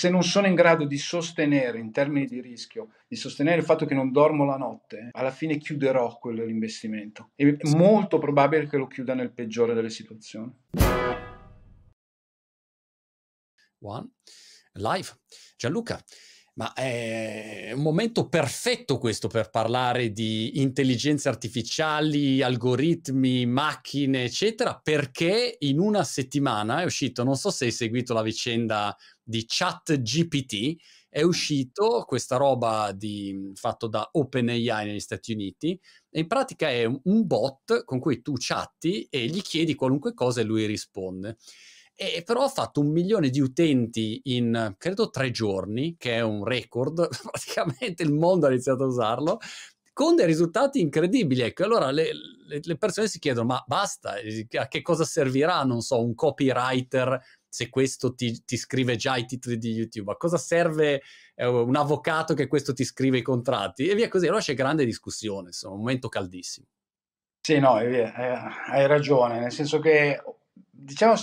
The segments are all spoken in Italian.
se non sono in grado di sostenere in termini di rischio, di sostenere il fatto che non dormo la notte, alla fine chiuderò quell'investimento. È molto probabile che lo chiuda nel peggiore delle situazioni. One. Live. Gianluca, ma è un momento perfetto questo per parlare di intelligenze artificiali, algoritmi, macchine, eccetera, perché in una settimana è uscito, non so se hai seguito la vicenda di ChatGPT, è uscito questa roba di, fatto da OpenAI negli Stati Uniti e in pratica è un bot con cui tu chatti e gli chiedi qualunque cosa e lui risponde. E però ha fatto un milione di utenti in credo tre giorni, che è un record, praticamente il mondo ha iniziato a usarlo, con dei risultati incredibili. Ecco, allora le, le, le persone si chiedono: ma basta, a che cosa servirà, non so, un copywriter se questo ti, ti, scrive già i titoli di YouTube? A cosa serve eh, un avvocato che questo ti scrive i contratti? E via così. Allora c'è grande discussione, insomma, un momento caldissimo. Sì, no, eh, hai ragione, nel senso che, diciamo,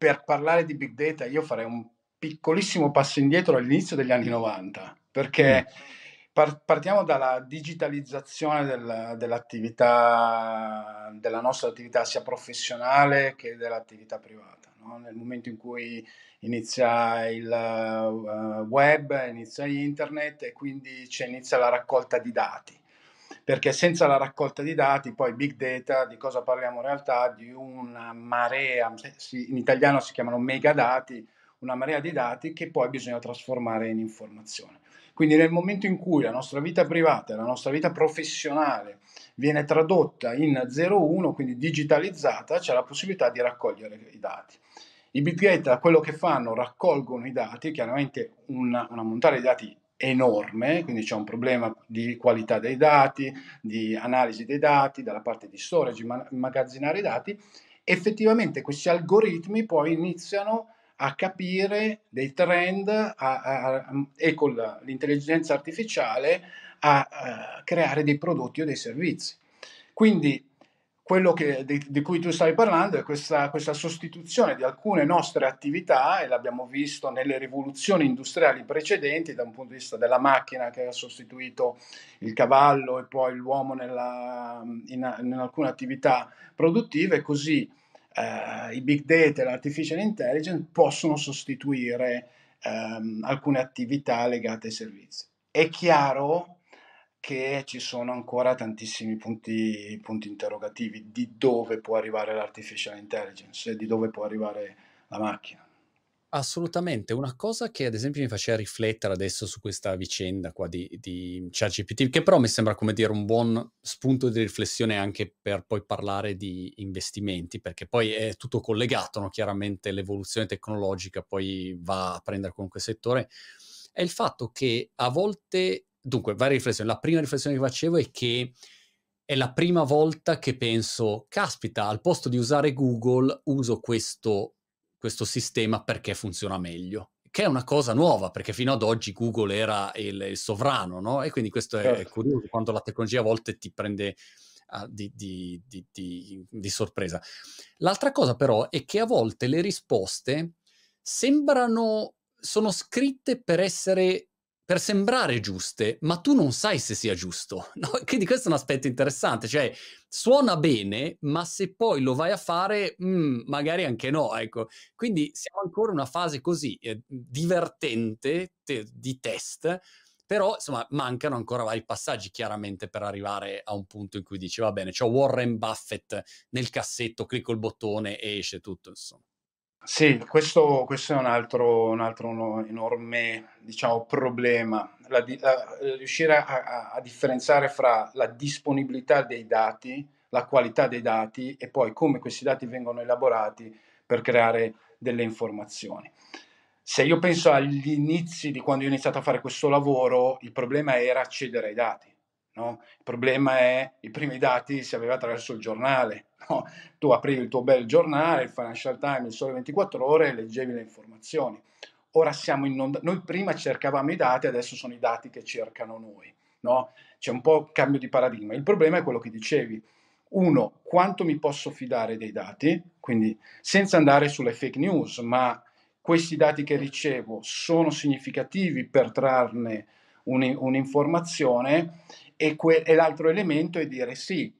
per parlare di big data io farei un piccolissimo passo indietro all'inizio degli anni 90, perché mm. par- partiamo dalla digitalizzazione del, dell'attività, della nostra attività sia professionale che dell'attività privata. No? Nel momento in cui inizia il uh, web, inizia internet e quindi inizia la raccolta di dati perché senza la raccolta di dati, poi big data, di cosa parliamo in realtà? Di una marea, in italiano si chiamano megadati, una marea di dati che poi bisogna trasformare in informazione. Quindi nel momento in cui la nostra vita privata e la nostra vita professionale viene tradotta in 0-1, quindi digitalizzata, c'è la possibilità di raccogliere i dati. I big data quello che fanno, raccolgono i dati, chiaramente una, una montare di dati enorme, quindi c'è un problema di qualità dei dati, di analisi dei dati, dalla parte di storage, immagazzinare i dati, effettivamente questi algoritmi poi iniziano a capire dei trend a, a, e con l'intelligenza artificiale a, a creare dei prodotti o dei servizi. Quindi quello che, di, di, cui tu stai parlando è questa, questa, sostituzione di alcune nostre attività, e l'abbiamo visto nelle rivoluzioni industriali precedenti, da un punto di vista della macchina che ha sostituito il cavallo e poi l'uomo nella, in, in alcune attività produttive, così eh, i big data e l'artificial intelligence possono sostituire ehm, alcune attività legate ai servizi. È chiaro che ci sono ancora tantissimi punti, punti interrogativi di dove può arrivare l'artificial intelligence e di dove può arrivare la macchina. Assolutamente, una cosa che ad esempio mi faceva riflettere adesso su questa vicenda qua di, di ChatGPT, che però mi sembra come dire un buon spunto di riflessione anche per poi parlare di investimenti, perché poi è tutto collegato, no? chiaramente l'evoluzione tecnologica poi va a prendere qualunque settore, è il fatto che a volte dunque, varie riflessioni. La prima riflessione che facevo è che è la prima volta che penso, caspita, al posto di usare Google uso questo, questo sistema perché funziona meglio. Che è una cosa nuova, perché fino ad oggi Google era il, il sovrano, no? E quindi questo è, certo. curioso, quando la tecnologia a volte ti prende uh, di, di, di, di sorpresa. L'altra cosa però è che a volte le risposte sembrano, sono scritte per essere per sembrare giuste, ma tu non sai se sia giusto. No? Quindi questo è un aspetto interessante, cioè suona bene, ma se poi lo vai a fare, mm, magari anche no. Ecco. Quindi siamo ancora in una fase così eh, divertente te, di test, però insomma mancano ancora vari passaggi chiaramente per arrivare a un punto in cui dici va bene, c'ho Warren Buffett nel cassetto, clicco il bottone e esce tutto, insomma. Sì, questo, questo è un altro, un altro enorme diciamo, problema, la, la, riuscire a, a, differenziare fra la disponibilità dei dati, la qualità dei dati e poi come questi dati vengono elaborati per creare delle informazioni. Se io penso agli inizi di quando ho iniziato a fare questo lavoro, il problema era accedere ai dati. No? Il problema è i primi dati si aveva attraverso il giornale. No? Tu aprivi il tuo bel giornale, il Financial Times, il Sole 24 Ore e leggevi le informazioni. Ora siamo inondati. Noi prima cercavamo i dati, adesso sono i dati che cercano noi. No? C'è un po' cambio di paradigma. Il problema è quello che dicevi. Uno, quanto mi posso fidare dei dati? Quindi senza andare sulle fake news, ma questi dati che ricevo sono significativi per trarne un, un'informazione e, que- e l'altro elemento è dire sì,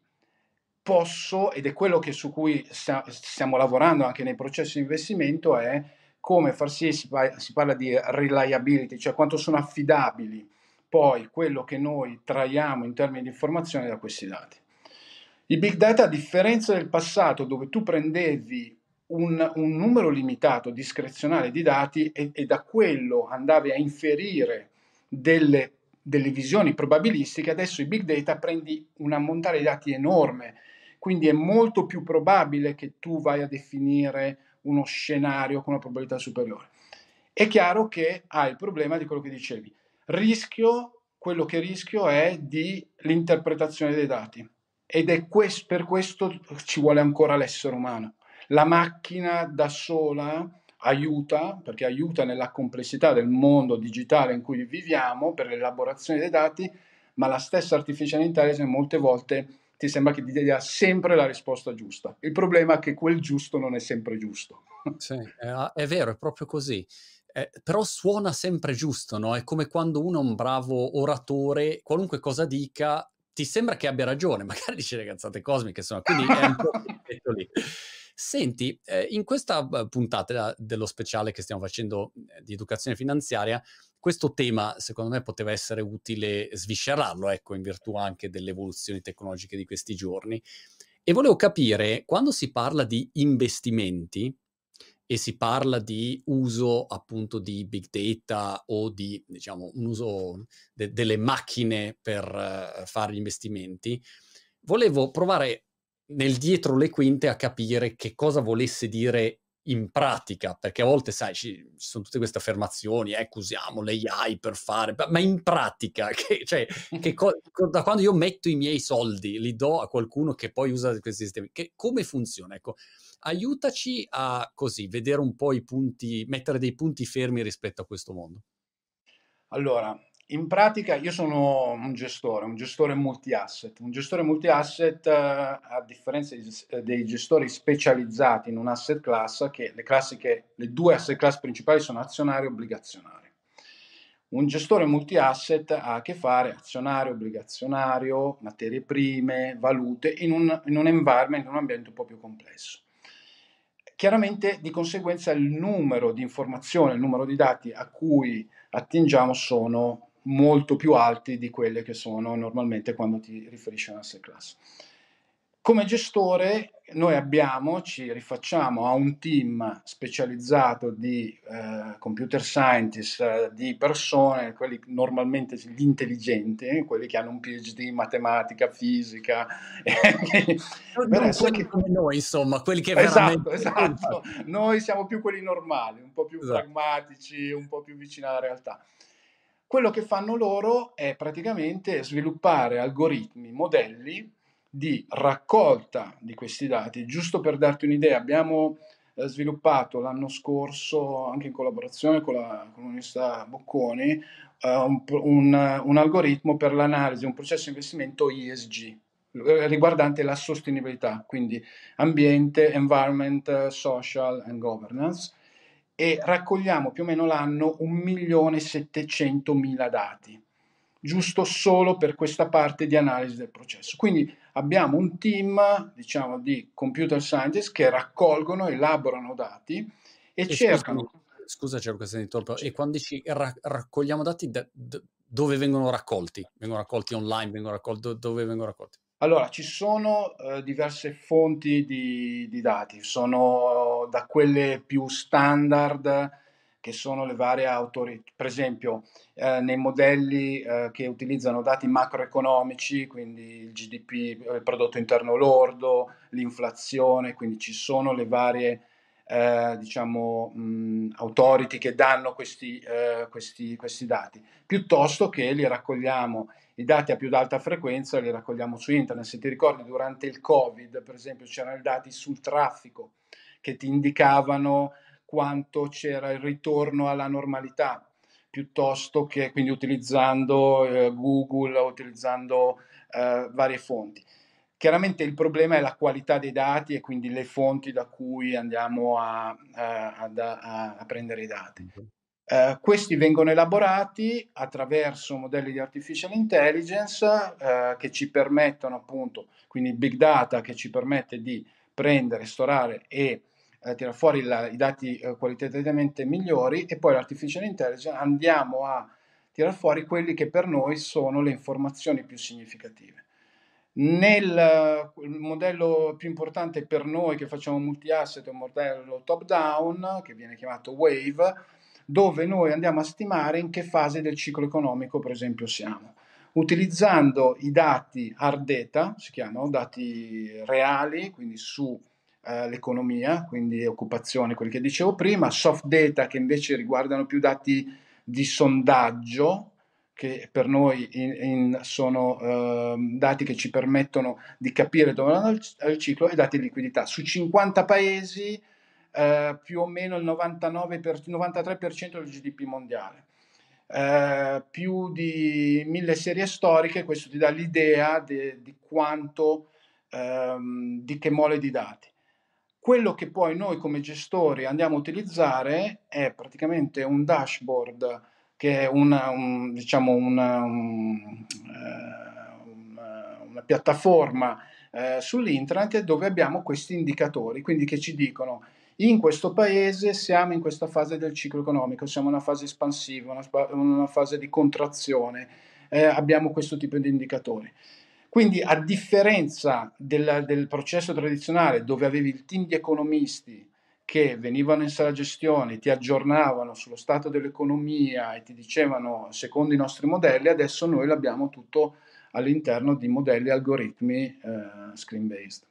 posso, ed è quello che su cui sta, stiamo lavorando anche nei processi di investimento, è come far sì, si, si parla di reliability, cioè quanto sono affidabili poi quello che noi traiamo in termini di informazione da questi dati. I big data, a differenza del passato dove tu prendevi un, un numero limitato discrezionale di dati e, e, da quello andavi a inferire delle, delle visioni probabilistiche, adesso i big data prendi un ammontare di dati enorme, quindi è molto più probabile che tu vai a definire uno scenario con una probabilità superiore. È chiaro che hai il problema di quello che dicevi. Rischio, quello che rischio è di l'interpretazione dei dati ed è quest- per questo ci vuole ancora l'essere umano. La macchina da sola aiuta, perché aiuta nella complessità del mondo digitale in cui viviamo per l'elaborazione dei dati, ma la stessa artificial intelligence molte volte ti sembra che ti dia sempre la risposta giusta. Il problema è che quel giusto non è sempre giusto. Sì, è, è vero, è proprio così. Eh, però suona sempre giusto, no? È come quando uno è un bravo oratore, qualunque cosa dica, ti sembra che abbia ragione, magari dice le cazzate cosmiche, insomma, quindi è un po' lì. Senti, eh, in questa puntata dello speciale che stiamo facendo eh, di educazione finanziaria, questo tema secondo me poteva essere utile sviscerarlo, ecco, in virtù anche delle evoluzioni tecnologiche di questi giorni. E volevo capire, quando si parla di investimenti, e si parla di uso appunto di big data o di diciamo un uso de- delle macchine per uh, fare gli investimenti, volevo provare nel dietro le quinte a capire che cosa volesse dire in pratica, perché a volte, sai, ci, sono tutte queste affermazioni, ecco, usiamo l'AI per fare, ma in pratica, che, cioè, che co- da quando io metto i miei soldi, li do a qualcuno che poi usa questi sistemi, che, come funziona? Ecco, aiutaci a così vedere un po' i punti, mettere dei punti fermi rispetto a questo mondo. Allora, in pratica io sono un gestore, un gestore multi-asset. Un gestore multi-asset, eh, a differenza eh, dei gestori specializzati in un asset class, che le, classiche, le due asset class principali sono azionario e obbligazionario. Un gestore multi-asset ha a che fare azionario, obbligazionario, materie prime, valute, in un, in un environment, in un ambiente un po' più complesso. Chiaramente di conseguenza il numero di informazioni, il numero di dati a cui attingiamo sono molto più alti di quelle che sono normalmente quando ti riferisci a una asset class. Come gestore noi abbiamo, ci rifacciamo a un team specializzato di eh, computer scientist, eh, di persone, quelli normalmente gli intelligenti, quelli che hanno un PhD in matematica, fisica. non quelli come noi, insomma, quelli che esatto, veramente... Esatto, noi siamo più quelli normali, un po' più esatto. pragmatici, un po' più vicini alla realtà. Quello che fanno loro è praticamente sviluppare algoritmi, modelli di raccolta di questi dati. Giusto per darti un'idea, abbiamo eh, sviluppato l'anno scorso, anche in collaborazione con, la, con l'Università Bocconi, uh, un, un, un, algoritmo per l'analisi, un processo di investimento ESG riguardante la sostenibilità, quindi ambiente, environment, social and governance e raccogliamo più o meno l'anno 1.700.000 dati, giusto solo per questa parte di analisi del processo. Quindi abbiamo un team, diciamo, di computer scientists che raccolgono, elaborano dati e, e cercano... Scusa, c'è questa interrompo. E quando dici ra- raccogliamo dati, da, da, dove vengono raccolti? Vengono raccolti online? Vengono raccolti, dove vengono raccolti? Allora, ci sono eh, diverse fonti di, di, dati, sono da quelle più standard che sono le varie autorità, per esempio eh, nei modelli eh, che utilizzano dati macroeconomici, quindi il GDP, il prodotto interno lordo, l'inflazione, quindi ci sono le varie eh, diciamo, mh, authority che danno questi, eh, questi, questi dati, piuttosto che li raccogliamo i dati a più alta frequenza li raccogliamo su internet. Se ti ricordi, durante il Covid, per esempio, c'erano i dati sul traffico che ti indicavano quanto c'era il ritorno alla normalità, piuttosto che quindi utilizzando eh, Google, utilizzando eh, varie fonti. Chiaramente il problema è la qualità dei dati e quindi le fonti da cui andiamo a, a, a, a prendere i dati. Uh, questi vengono elaborati attraverso modelli di artificial intelligence uh, che ci permettono appunto, quindi big data che ci permette di prendere, storare e uh, tirare fuori la, i dati qualitativamente migliori e poi l'artificial intelligence andiamo a tirare fuori quelli che per noi sono le informazioni più significative. Nel modello più importante per noi che facciamo multi-asset è un modello top-down che viene chiamato WAVE, dove noi andiamo a stimare in che fase del ciclo economico, per esempio, siamo. Utilizzando i dati hard data, si chiamano dati reali, quindi sull'economia, eh, quindi occupazione, quelli che dicevo prima, soft data che invece riguardano più dati di sondaggio, che per noi in, in sono uh, dati che ci permettono di capire dove vanno il, ciclo e dati di liquidità. Su 50 paesi uh, più o meno il 99 per, 93% del GDP mondiale. Uh, più di mille serie storiche, questo ti dà l'idea de, di quanto, um, di che mole di dati. Quello che poi noi come gestori andiamo a utilizzare è praticamente un dashboard che è una, un, diciamo una, un, uh, una, una piattaforma uh, sull'internet dove abbiamo questi indicatori, quindi che ci dicono in questo paese siamo in questa fase del ciclo economico, siamo in una fase espansiva, una, una fase di contrazione, eh, abbiamo questo tipo di indicatori. Quindi a differenza del, del processo tradizionale dove avevi il team di economisti che venivano in sala gestione, ti aggiornavano sullo stato dell'economia e ti dicevano secondo i nostri modelli, adesso noi l'abbiamo tutto all'interno di modelli algoritmi eh, screen based.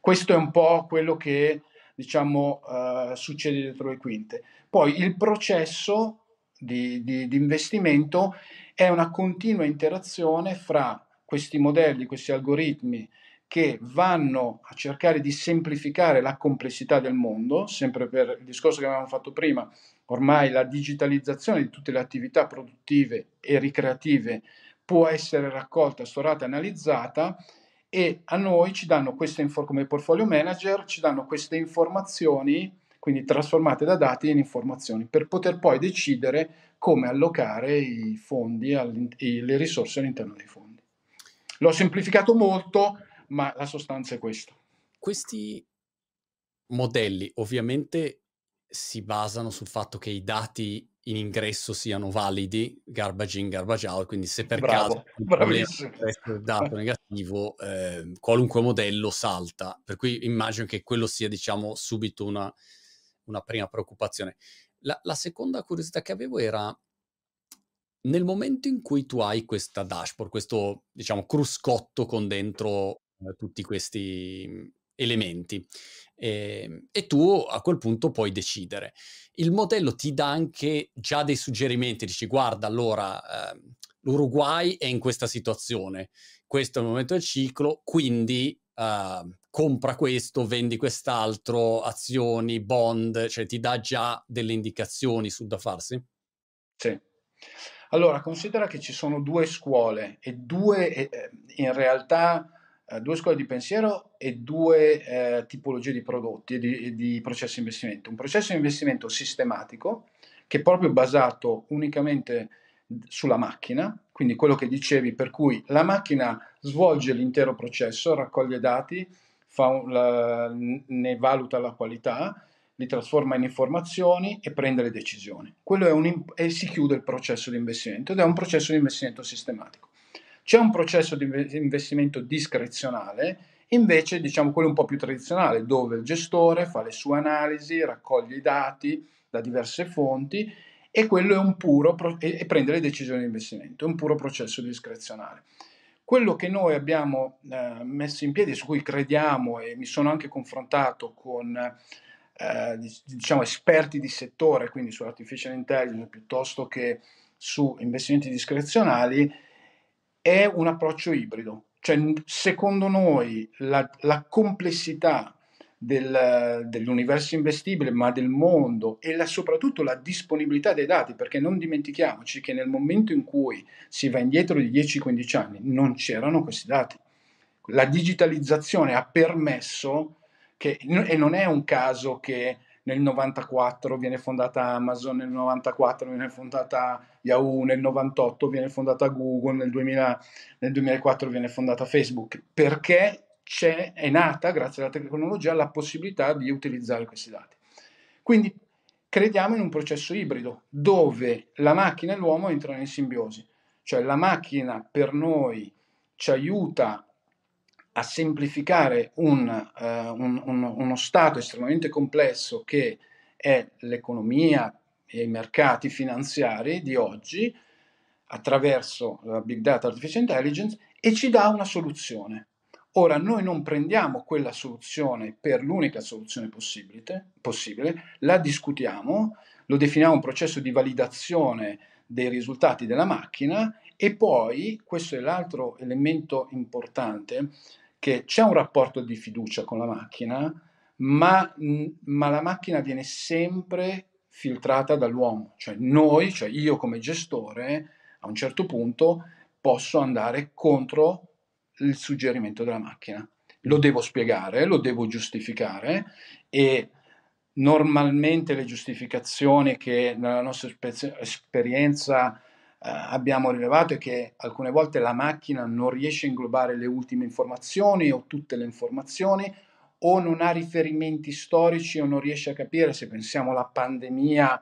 Questo è un po' quello che diciamo eh, succede dietro le quinte. Poi il processo di, di, di investimento è una continua interazione fra questi modelli, questi algoritmi che vanno a cercare di semplificare la complessità del mondo, sempre per il discorso che avevamo fatto prima, ormai la digitalizzazione di tutte le attività produttive e ricreative può essere raccolta, storata, analizzata e a noi ci danno queste informazioni, come portfolio manager, ci danno queste informazioni, quindi trasformate da dati in informazioni, per poter poi decidere come allocare i fondi, le risorse all'interno dei fondi. L'ho semplificato molto, ma la sostanza è questa. Questi modelli ovviamente si basano sul fatto che i dati in ingresso siano validi, garbage in, garbage out, quindi se per Bravo, caso il dato negativo, eh, qualunque modello salta. Per cui immagino che quello sia, diciamo, subito una, una prima preoccupazione. La, la, seconda curiosità che avevo era nel momento in cui tu hai questa dashboard, questo, diciamo, cruscotto con dentro tutti questi elementi eh, e tu a quel punto puoi decidere. Il modello ti dà anche già dei suggerimenti, dici guarda allora eh, l'Uruguay è in questa situazione, questo è il momento del ciclo, quindi eh, compra questo, vendi quest'altro, azioni, bond, cioè ti dà già delle indicazioni su da farsi? Sì. Allora, considera che ci sono due scuole e due eh, in realtà due scuole di pensiero e due eh, tipologie di prodotti e di, di processo di investimento. Un processo di investimento sistematico che è proprio basato unicamente sulla macchina, quindi quello che dicevi, per cui la macchina svolge l'intero processo, raccoglie dati, un, la, ne valuta la qualità, li trasforma in informazioni e prende le decisioni. Quello è un, e si chiude il processo di investimento ed è un processo di investimento sistematico. C'è un processo di investimento discrezionale, invece diciamo quello un po' più tradizionale, dove il gestore fa le sue analisi, raccoglie i dati da diverse fonti e quello è un puro pro- e, prende le decisioni di investimento, è un puro processo discrezionale. Quello che noi abbiamo eh, messo in piedi, su cui crediamo e mi sono anche confrontato con eh, diciamo esperti di settore, quindi sull'artificial intelligence piuttosto che su investimenti discrezionali, è un approccio ibrido. Cioè, secondo noi la, la complessità del, dell'universo investibile, ma del mondo e la, soprattutto la disponibilità dei dati, perché non dimentichiamoci che nel momento in cui si va indietro di 10-15 anni non c'erano questi dati. La digitalizzazione ha permesso che, e non è un caso che nel 94 viene fondata Amazon, nel 94 viene fondata Yahoo, nel 98 viene fondata Google, nel, 2000, nel 2004 viene fondata Facebook, perché è nata, grazie alla tecnologia, la possibilità di utilizzare questi dati. Quindi crediamo in un processo ibrido dove la macchina e l'uomo entrano in simbiosi, cioè la macchina per noi ci aiuta a semplificare un, uh, un, un, uno stato estremamente complesso che è l'economia e i mercati finanziari di oggi attraverso la big data artificial intelligence e ci dà una soluzione. Ora, noi non prendiamo quella soluzione per l'unica soluzione possibile, possibile, la discutiamo, lo definiamo un processo di validazione dei risultati della macchina e poi, questo è l'altro elemento importante, che c'è un rapporto di fiducia con la macchina, ma, ma la macchina viene sempre filtrata dall'uomo, cioè noi, cioè io come gestore, a un certo punto posso andare contro il suggerimento della macchina. Lo devo spiegare, lo devo giustificare e normalmente le giustificazioni che nella nostra esperienza abbiamo rilevato è che alcune volte la macchina non riesce a inglobare le ultime informazioni o tutte le informazioni o non ha riferimenti storici o non riesce a capire, se pensiamo alla pandemia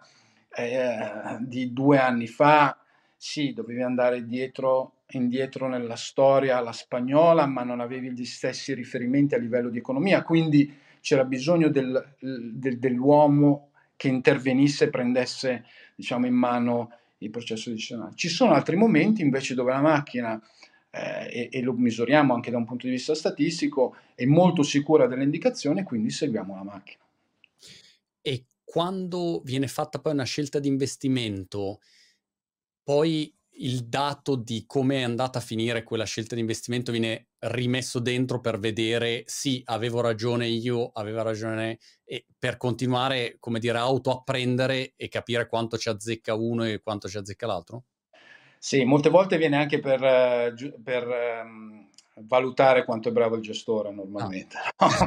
eh, di due anni fa, sì, dovevi andare dietro, indietro nella storia alla spagnola, ma non avevi gli stessi riferimenti a livello di economia, quindi c'era bisogno del, del, dell'uomo che intervenisse e prendesse diciamo, in mano il processo decisionale. Ci sono altri momenti invece dove la macchina, eh, e, e, lo misuriamo anche da un punto di vista statistico, è molto sicura delle indicazioni, quindi seguiamo la macchina. E quando viene fatta poi una scelta di investimento, poi il dato di come è andata a finire quella scelta di investimento viene rimesso dentro per vedere sì, avevo ragione io, aveva ragione e per continuare, come dire, autoapprendere e capire quanto ci azzecca uno e quanto ci azzecca l'altro? Sì, molte volte viene anche per, eh, per um, valutare quanto è bravo il gestore normalmente, ah. no?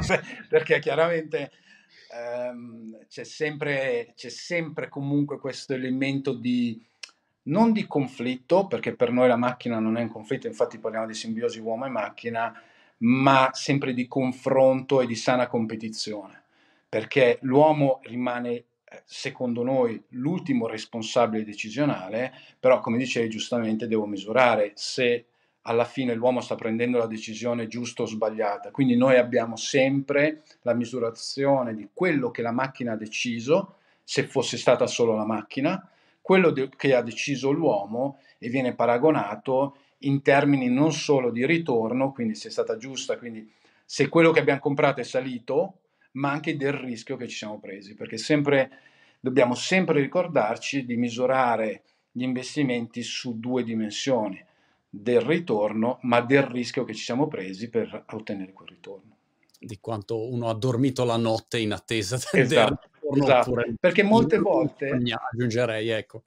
perché chiaramente um, c'è, sempre, c'è sempre comunque questo elemento di non di conflitto, perché per noi la macchina non è un conflitto, infatti parliamo di simbiosi uomo e macchina, ma sempre di confronto e di sana competizione, perché l'uomo rimane, eh, secondo noi, l'ultimo responsabile decisionale, però come dicevi giustamente devo misurare se alla fine l'uomo sta prendendo la decisione giusta o sbagliata. Quindi noi abbiamo sempre la misurazione di quello che la macchina ha deciso, se fosse stata solo la macchina, quello de- che ha deciso l'uomo e viene paragonato in termini non solo di ritorno, quindi se è stata giusta, quindi se quello che abbiamo comprato è salito, ma anche del rischio che ci siamo presi, perché sempre, dobbiamo sempre ricordarci di misurare gli investimenti su due dimensioni, del ritorno, ma del rischio che ci siamo presi per ottenere quel ritorno. Di quanto uno ha dormito la notte in attesa del esatto giorno esatto, oppure perché molte volte aggiungerei ecco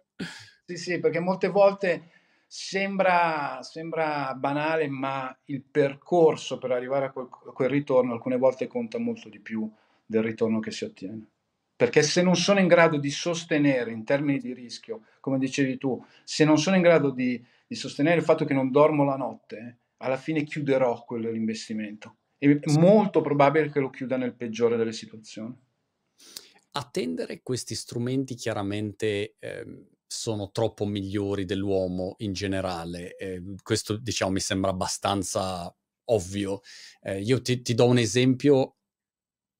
sì sì perché molte volte sembra, sembra banale ma il percorso per arrivare a quel, a quel ritorno alcune volte conta molto di più del ritorno che si ottiene perché se non sono in grado di sostenere in termini di rischio, come dicevi tu, se non sono in grado di, di sostenere il fatto che non dormo la notte, alla fine chiuderò quell'investimento. È molto probabile che lo chiuda nel peggiore delle situazioni. Attendere questi strumenti chiaramente eh, sono troppo migliori dell'uomo in generale. Eh, questo diciamo mi sembra abbastanza ovvio. Eh, io ti, ti do un esempio.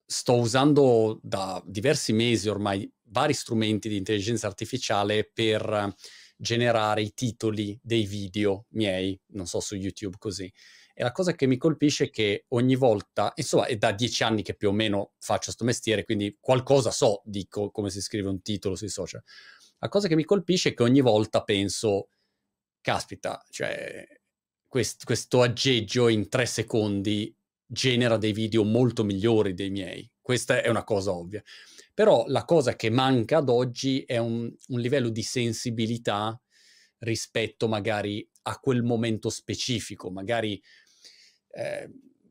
Sto usando da diversi mesi ormai vari strumenti di intelligenza artificiale per generare i titoli dei video miei, non so su YouTube così. E la cosa che mi colpisce è che ogni volta, insomma, è da dieci anni che più o meno faccio questo mestiere, quindi qualcosa so di co- come si scrive un titolo sui social. La cosa che mi colpisce è che ogni volta penso, caspita, cioè, quest- questo aggeggio in tre secondi genera dei video molto migliori dei miei. Questa è una cosa ovvia. Però la cosa che manca ad oggi è un, un livello di sensibilità rispetto magari a quel momento specifico, magari eh,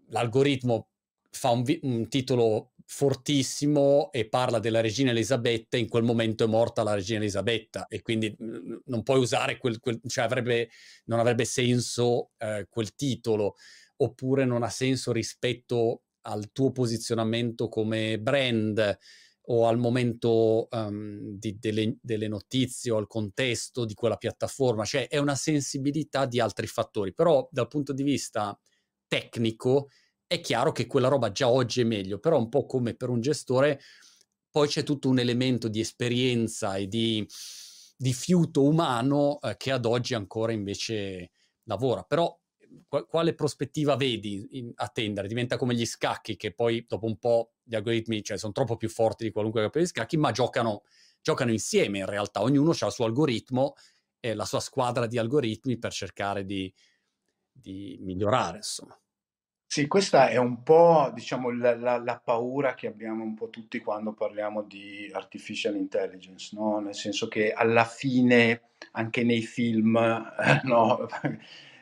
l'algoritmo fa un, vi- un, titolo fortissimo e parla della regina Elisabetta, in quel momento è morta la regina Elisabetta e quindi mh, non puoi usare quel, quel cioè avrebbe, non avrebbe senso eh, quel titolo, oppure non ha senso rispetto al tuo posizionamento come brand o al momento um, di, delle, delle, notizie o al contesto di quella piattaforma, cioè è una sensibilità di altri fattori, però dal punto di vista tecnico è chiaro che quella roba già oggi è meglio, però un po' come per un gestore poi c'è tutto un elemento di esperienza e di, di fiuto umano eh, che ad oggi ancora invece lavora, però quale prospettiva vedi in, a tendere? Diventa come gli scacchi che poi dopo un po' gli algoritmi cioè, sono troppo più forti di qualunque campione di scacchi, ma giocano, giocano insieme in realtà, ognuno ha il suo algoritmo e la sua squadra di algoritmi per cercare di, di migliorare, insomma. Sì, questa è un po', diciamo, la, la, la, paura che abbiamo un po' tutti quando parliamo di artificial intelligence, no? Nel senso che alla fine, anche nei film, eh, no?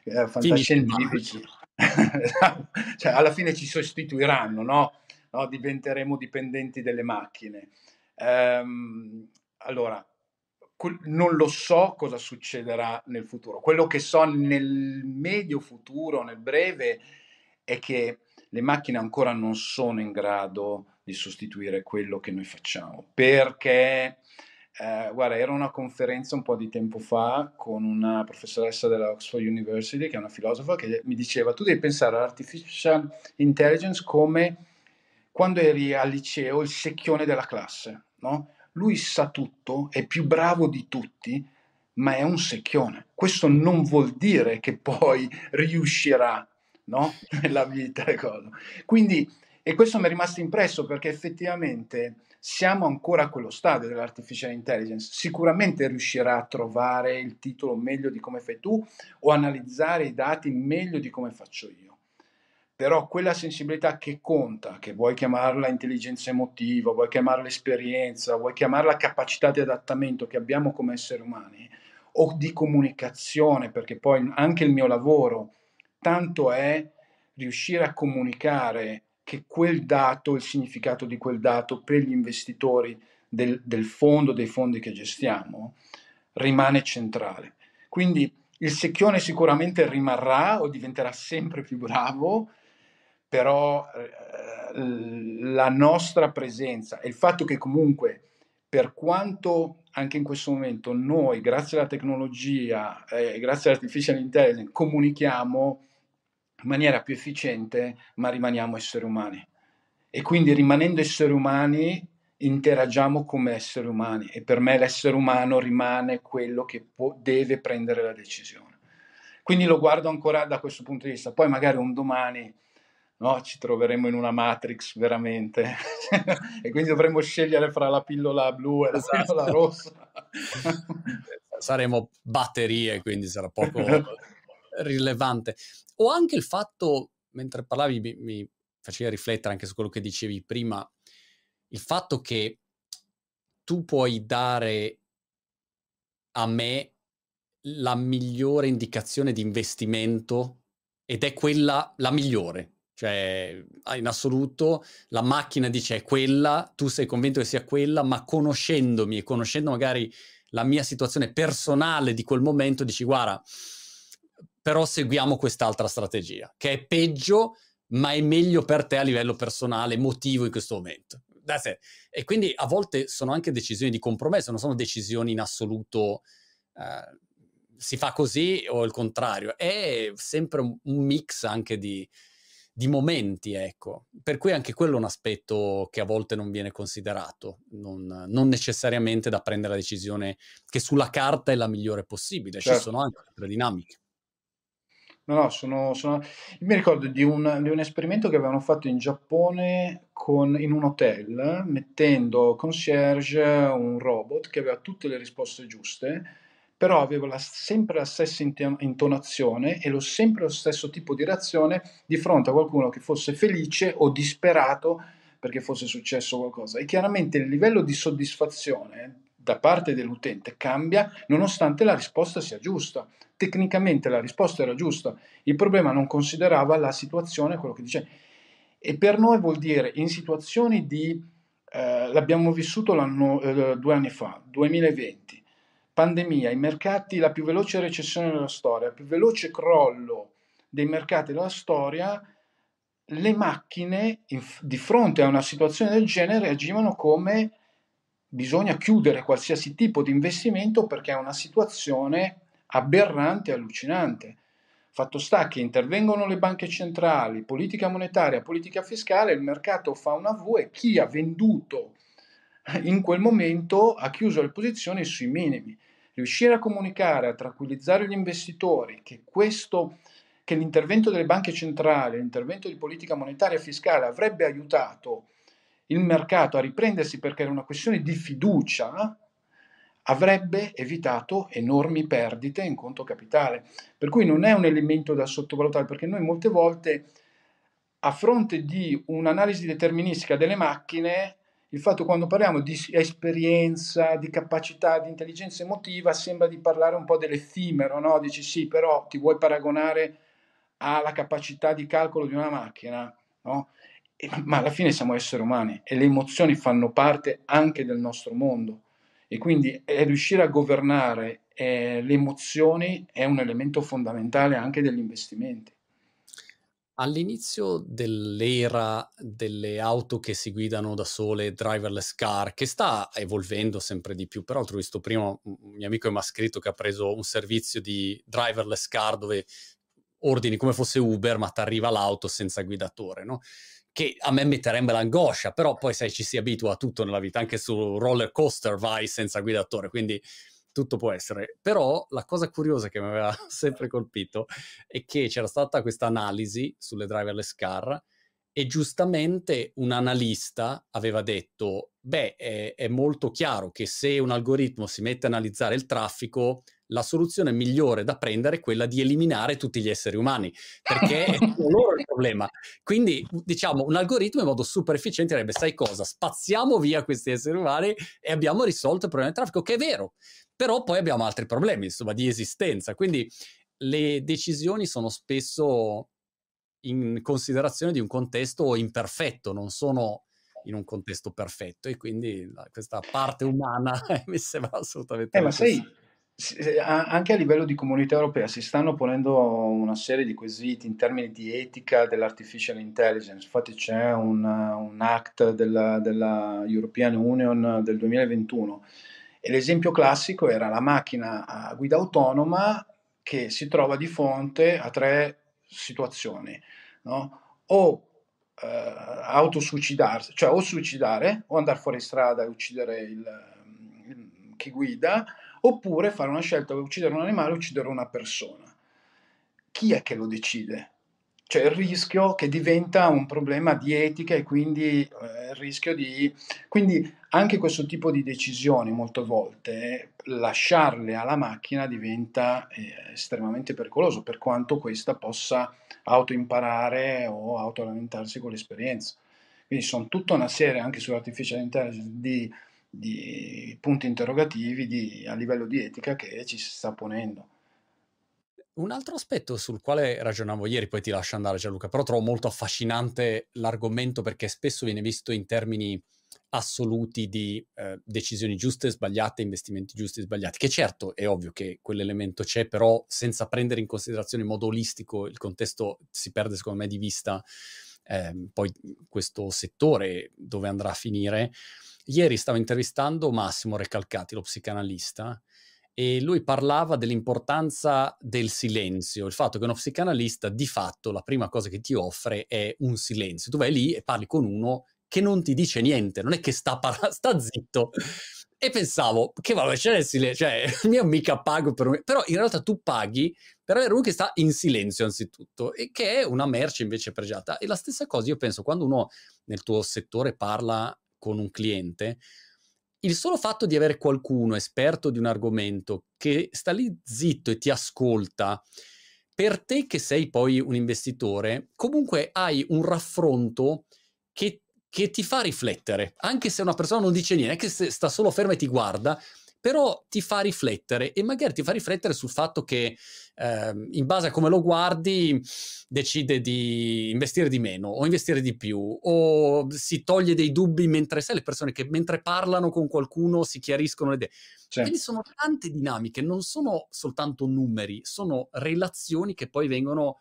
eh, fantascientifici, cioè alla fine ci sostituiranno, no? no? Diventeremo dipendenti delle macchine. Ehm, allora, non lo so cosa succederà nel futuro. Quello che so nel medio futuro, nel breve, è che le macchine ancora non sono in grado di sostituire quello che noi facciamo, perché eh, guarda, era una conferenza un po' di tempo fa con una professoressa della Oxford University, che è una filosofa, che mi diceva, tu devi pensare all'artificial intelligence come quando eri al liceo il secchione della classe, no? Lui sa tutto, è più bravo di tutti, ma è un secchione. Questo non vuol dire che poi riuscirà no? nella vita. Quindi, e questo mi è rimasto impresso perché effettivamente siamo ancora a quello stadio dell'artificial intelligence. Sicuramente riuscirà a trovare il titolo meglio di come fai tu o analizzare i dati meglio di come faccio io. Però quella sensibilità che conta, che vuoi chiamarla intelligenza emotiva, vuoi chiamarla esperienza, vuoi chiamarla capacità di adattamento che abbiamo come esseri umani, o di comunicazione, perché poi anche il mio lavoro tanto è riuscire a comunicare che quel dato, il significato di quel dato per gli investitori del, del fondo, dei fondi che gestiamo, rimane centrale. Quindi il secchione sicuramente rimarrà o diventerà sempre più bravo, però eh, la nostra presenza e il fatto che comunque per quanto anche in questo momento noi, grazie alla tecnologia eh, grazie all'artificial intelligence, comunichiamo in maniera più efficiente, ma rimaniamo esseri umani. E quindi rimanendo esseri umani interagiamo come esseri umani e per me l'essere umano rimane quello che può, deve prendere la decisione. Quindi lo guardo ancora da questo punto di vista. Poi magari un domani no, ci troveremo in una matrix veramente e quindi dovremo scegliere fra la pillola blu e la esatto. pillola rossa. Saremo batterie, quindi sarà poco rilevante. O anche il fatto, mentre parlavi, mi, mi faceva riflettere anche su quello che dicevi prima, il fatto che tu puoi dare a me la migliore indicazione di investimento ed è quella la migliore. Cioè, in assoluto, la macchina dice è quella, tu sei convinto che sia quella, ma conoscendomi e conoscendo magari la mia situazione personale di quel momento, dici guarda, però seguiamo quest'altra strategia, che è peggio, ma è meglio per te a livello personale, emotivo in questo momento. E quindi a volte sono anche decisioni di compromesso, non sono decisioni in assoluto eh, si fa così o il contrario, è sempre un, mix anche di, di, momenti, ecco. Per cui anche quello è un aspetto che a volte non viene considerato, non, non necessariamente da prendere la decisione che sulla carta è la migliore possibile, certo. ci sono anche altre dinamiche. No, no, sono, sono... Mi ricordo di un, di un esperimento che avevano fatto in Giappone con, in un hotel, mettendo concierge un robot che aveva tutte le risposte giuste, però aveva la, sempre la stessa intonazione e lo, sempre lo stesso tipo di reazione di fronte a qualcuno che fosse felice o disperato perché fosse successo qualcosa. E chiaramente il livello di soddisfazione da parte dell'utente cambia nonostante la risposta sia giusta. Tecnicamente la risposta era giusta, il problema non considerava la situazione, quello che dice. E per noi vuol dire in situazioni di, eh, l'abbiamo vissuto eh, due anni fa, 2020, pandemia, i mercati, la più veloce recessione della storia, il più veloce crollo dei mercati della storia, le macchine in, di fronte a una situazione del genere agivano come bisogna chiudere qualsiasi tipo di investimento perché è una situazione aberrante e allucinante. Fatto sta che intervengono le banche centrali, politica monetaria, politica fiscale, il mercato fa una V e chi ha venduto in quel momento ha chiuso le posizioni sui minimi. Riuscire a comunicare, a tranquillizzare gli investitori che questo che l'intervento delle banche centrali, l'intervento di politica monetaria e fiscale avrebbe aiutato il mercato a riprendersi perché era una questione di fiducia, avrebbe evitato enormi perdite in conto capitale. Per cui non è un elemento da sottovalutare, perché noi molte volte, a fronte di un'analisi deterministica delle macchine, il fatto quando parliamo di esperienza, di capacità, di intelligenza emotiva, sembra di parlare un po' dell'effimero, no? Dici sì, però ti vuoi paragonare alla capacità di calcolo di una macchina, no? E, ma alla fine siamo esseri umani e le emozioni fanno parte anche del nostro mondo e quindi è riuscire a governare eh, le emozioni è un elemento fondamentale anche degli investimenti. All'inizio dell'era delle auto che si guidano da sole, driverless car, che sta evolvendo sempre di più, però ho visto prima un mio amico mi ha scritto che ha preso un servizio di driverless car dove ordini come fosse Uber, ma ti arriva l'auto senza guidatore, no? Che a me metterebbe l'angoscia, però poi sai ci si abitua a tutto nella vita, anche su roller coaster vai senza guidatore, quindi tutto può essere. Però la cosa curiosa che mi aveva sempre colpito è che c'era stata questa analisi sulle driverless car e giustamente un analista aveva detto, beh, è, è molto chiaro che se un algoritmo si mette a analizzare il traffico, la soluzione migliore da prendere è quella di eliminare tutti gli esseri umani, perché è loro il problema. Quindi, diciamo, un algoritmo in modo super efficiente direbbe, sai cosa, spaziamo via questi esseri umani e abbiamo risolto il problema del traffico, che è vero, però poi abbiamo altri problemi, insomma, di esistenza. Quindi le decisioni sono spesso in considerazione di un contesto imperfetto, non sono in un contesto perfetto e quindi questa parte umana mi sembra assolutamente... Eh, ma sai, anche a livello di comunità europea si stanno ponendo una serie di quesiti in termini di etica dell'artificial intelligence. Infatti c'è un, un act della, della, European Union del 2021 e l'esempio classico era la macchina a guida autonoma che si trova di fronte a tre situazioni. No? O eh, autosuicidarsi, cioè o suicidare o andare fuori strada e uccidere il, il, chi guida oppure fare una scelta, uccidere un animale o uccidere una persona. Chi è che lo decide? C'è il rischio che diventa un problema di etica e quindi eh, il rischio di... Quindi anche questo tipo di decisioni molte volte lasciarle alla macchina diventa eh, estremamente pericoloso per quanto questa possa autoimparare o autolamentarsi con l'esperienza. Quindi sono tutta una serie anche sull'artificial intelligence di di punti interrogativi di, a livello di etica che ci si sta ponendo. Un altro aspetto sul quale ragionavo ieri, poi ti lascio andare Gianluca, però trovo molto affascinante l'argomento perché spesso viene visto in termini assoluti di eh, decisioni giuste e sbagliate, investimenti giusti e sbagliati, che certo è ovvio che quell'elemento c'è, però senza prendere in considerazione in modo olistico il contesto si perde secondo me di vista eh, poi questo settore dove andrà a finire. Ieri stavo intervistando Massimo Recalcati, lo psicanalista, e lui parlava dell'importanza del silenzio, il fatto che uno psicanalista di fatto la prima cosa che ti offre è un silenzio. Tu vai lì e parli con uno che non ti dice niente, non è che sta, par- sta zitto. E pensavo, che vabbè, c'è il silenzio, cioè, io mica pago per un... Però in realtà tu paghi per avere uno che sta in silenzio anzitutto, e che è una merce invece pregiata. E la stessa cosa io penso, quando uno nel tuo settore parla con un cliente, il solo fatto di avere qualcuno esperto di un argomento che sta lì zitto e ti ascolta, per te che sei poi un investitore, comunque hai un raffronto che che ti fa riflettere, anche se una persona non dice niente, anche se sta solo ferma e ti guarda, però ti fa riflettere e magari ti fa riflettere sul fatto che eh, in base a come lo guardi decide di investire di meno o investire di più o si toglie dei dubbi mentre sai le persone che mentre parlano con qualcuno si chiariscono le idee. Certo. Quindi sono tante dinamiche, non sono soltanto numeri, sono relazioni che poi vengono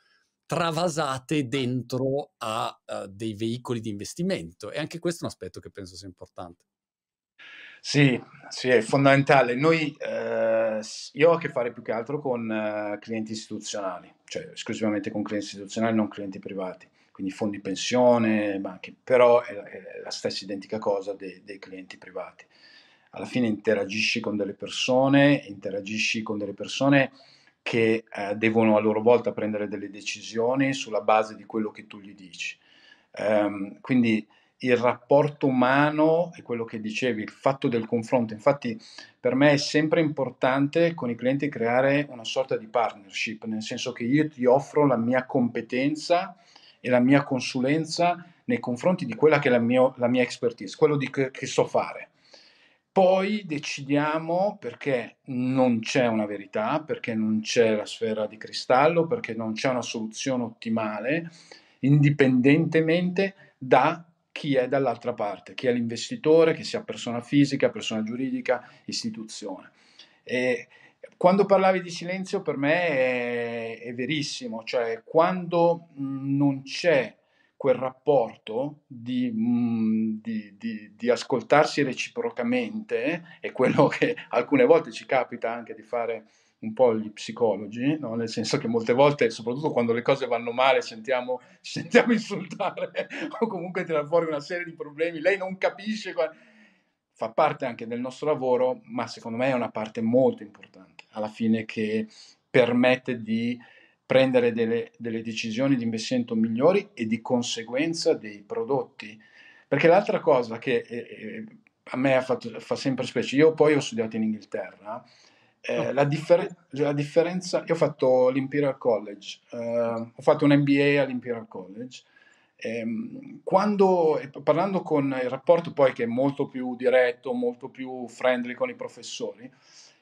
travasate dentro a uh, dei veicoli di investimento e anche questo è un aspetto che penso sia importante. Sì, sì, è fondamentale. Noi, eh, io ho a che fare più che altro con eh, clienti istituzionali, cioè esclusivamente con clienti istituzionali, non clienti privati, quindi fondi pensione, banche, però è, è la stessa identica cosa dei, dei, clienti privati. Alla fine interagisci con delle persone, interagisci con delle persone che eh, devono a loro volta prendere delle decisioni sulla base di quello che tu gli dici. Um, quindi il rapporto umano è quello che dicevi, il fatto del confronto. Infatti per me è sempre importante con i clienti creare una sorta di partnership, nel senso che io ti offro la mia competenza e la mia consulenza nei confronti di quella che è la, mio, la mia expertise, quello di che, che so fare. Poi decidiamo perché non c'è una verità, perché non c'è la sfera di cristallo, perché non c'è una soluzione ottimale, indipendentemente da chi è dall'altra parte, chi è l'investitore, che sia persona fisica, persona giuridica, istituzione. E quando parlavi di silenzio per me è, è verissimo, cioè quando non c'è quel rapporto di, di, di, di, ascoltarsi reciprocamente, è quello che alcune volte ci capita anche di fare un po' gli psicologi, no? nel senso che molte volte, soprattutto quando le cose vanno male, sentiamo, sentiamo insultare o comunque tirare fuori una serie di problemi, lei non capisce, fa parte anche del nostro lavoro, ma secondo me è una parte molto importante, alla fine che permette di prendere delle, delle decisioni di investimento migliori e di conseguenza dei prodotti. Perché l'altra cosa che eh, eh a me fatto, fa sempre specie, io poi ho studiato in Inghilterra, eh, la, differ- la, differenza, io ho fatto l'Imperial College, eh, ho fatto un MBA all'Imperial College. Eh, quando, parlando con il rapporto poi che è molto più diretto, molto più friendly con i professori,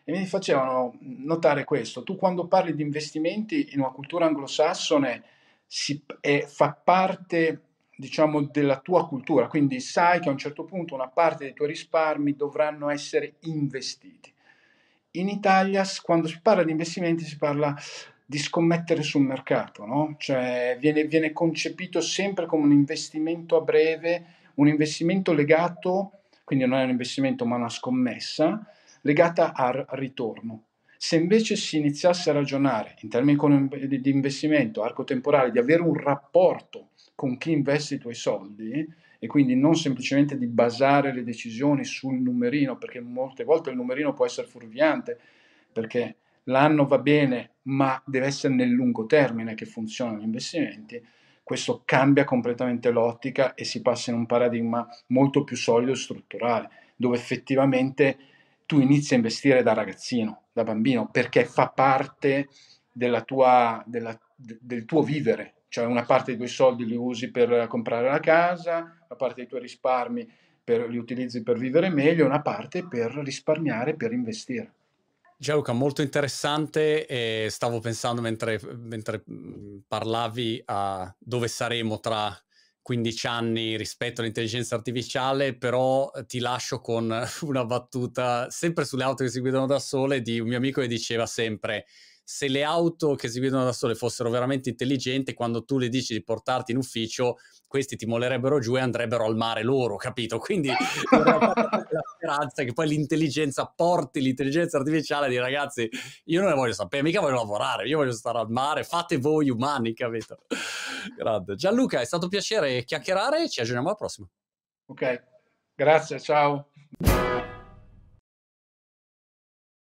e mi facevano notare questo, tu quando parli di investimenti in una cultura anglosassone si, è, fa parte diciamo della tua cultura, quindi sai che a un certo punto una parte dei tuoi risparmi dovranno essere investiti in Italia quando si parla di investimenti si parla di scommettere sul mercato, no? cioè viene, viene, concepito sempre come un investimento a breve, un investimento legato, quindi non è un investimento ma una scommessa, legata al ritorno. Se invece si iniziasse a ragionare in termini di investimento, arco temporale, di avere un rapporto con chi investe i tuoi soldi, e quindi non semplicemente di basare le decisioni sul numerino, perché molte volte il numerino può essere fuorviante, perché l'anno va bene, ma deve essere nel lungo termine che funzionano gli investimenti, questo cambia completamente l'ottica e si passa in un paradigma molto più solido e strutturale, dove effettivamente tu inizi a investire da ragazzino, da bambino, perché fa parte della tua, della, del tuo vivere, cioè una parte dei tuoi soldi li usi per comprare la casa, una parte dei tuoi risparmi per, li utilizzi per vivere meglio, una parte per risparmiare, per investire. Gianluca, molto interessante e stavo pensando mentre, mentre parlavi a dove saremo tra 15 anni rispetto all'intelligenza artificiale, però ti lascio con una battuta sempre sulle auto che si guidano da sole di un mio amico che diceva sempre se le auto che si guidano da sole fossero veramente intelligenti, quando tu le dici di portarti in ufficio, questi ti molerebbero giù e andrebbero al mare loro, capito? Quindi la speranza è che poi l'intelligenza porti l'intelligenza artificiale di ragazzi, io non ne voglio sapere, mica voglio lavorare, io voglio stare al mare, fate voi umani, capito? Grande. Gianluca, è stato un piacere chiacchierare, ci aggiorniamo alla prossima. Ok, grazie, ciao.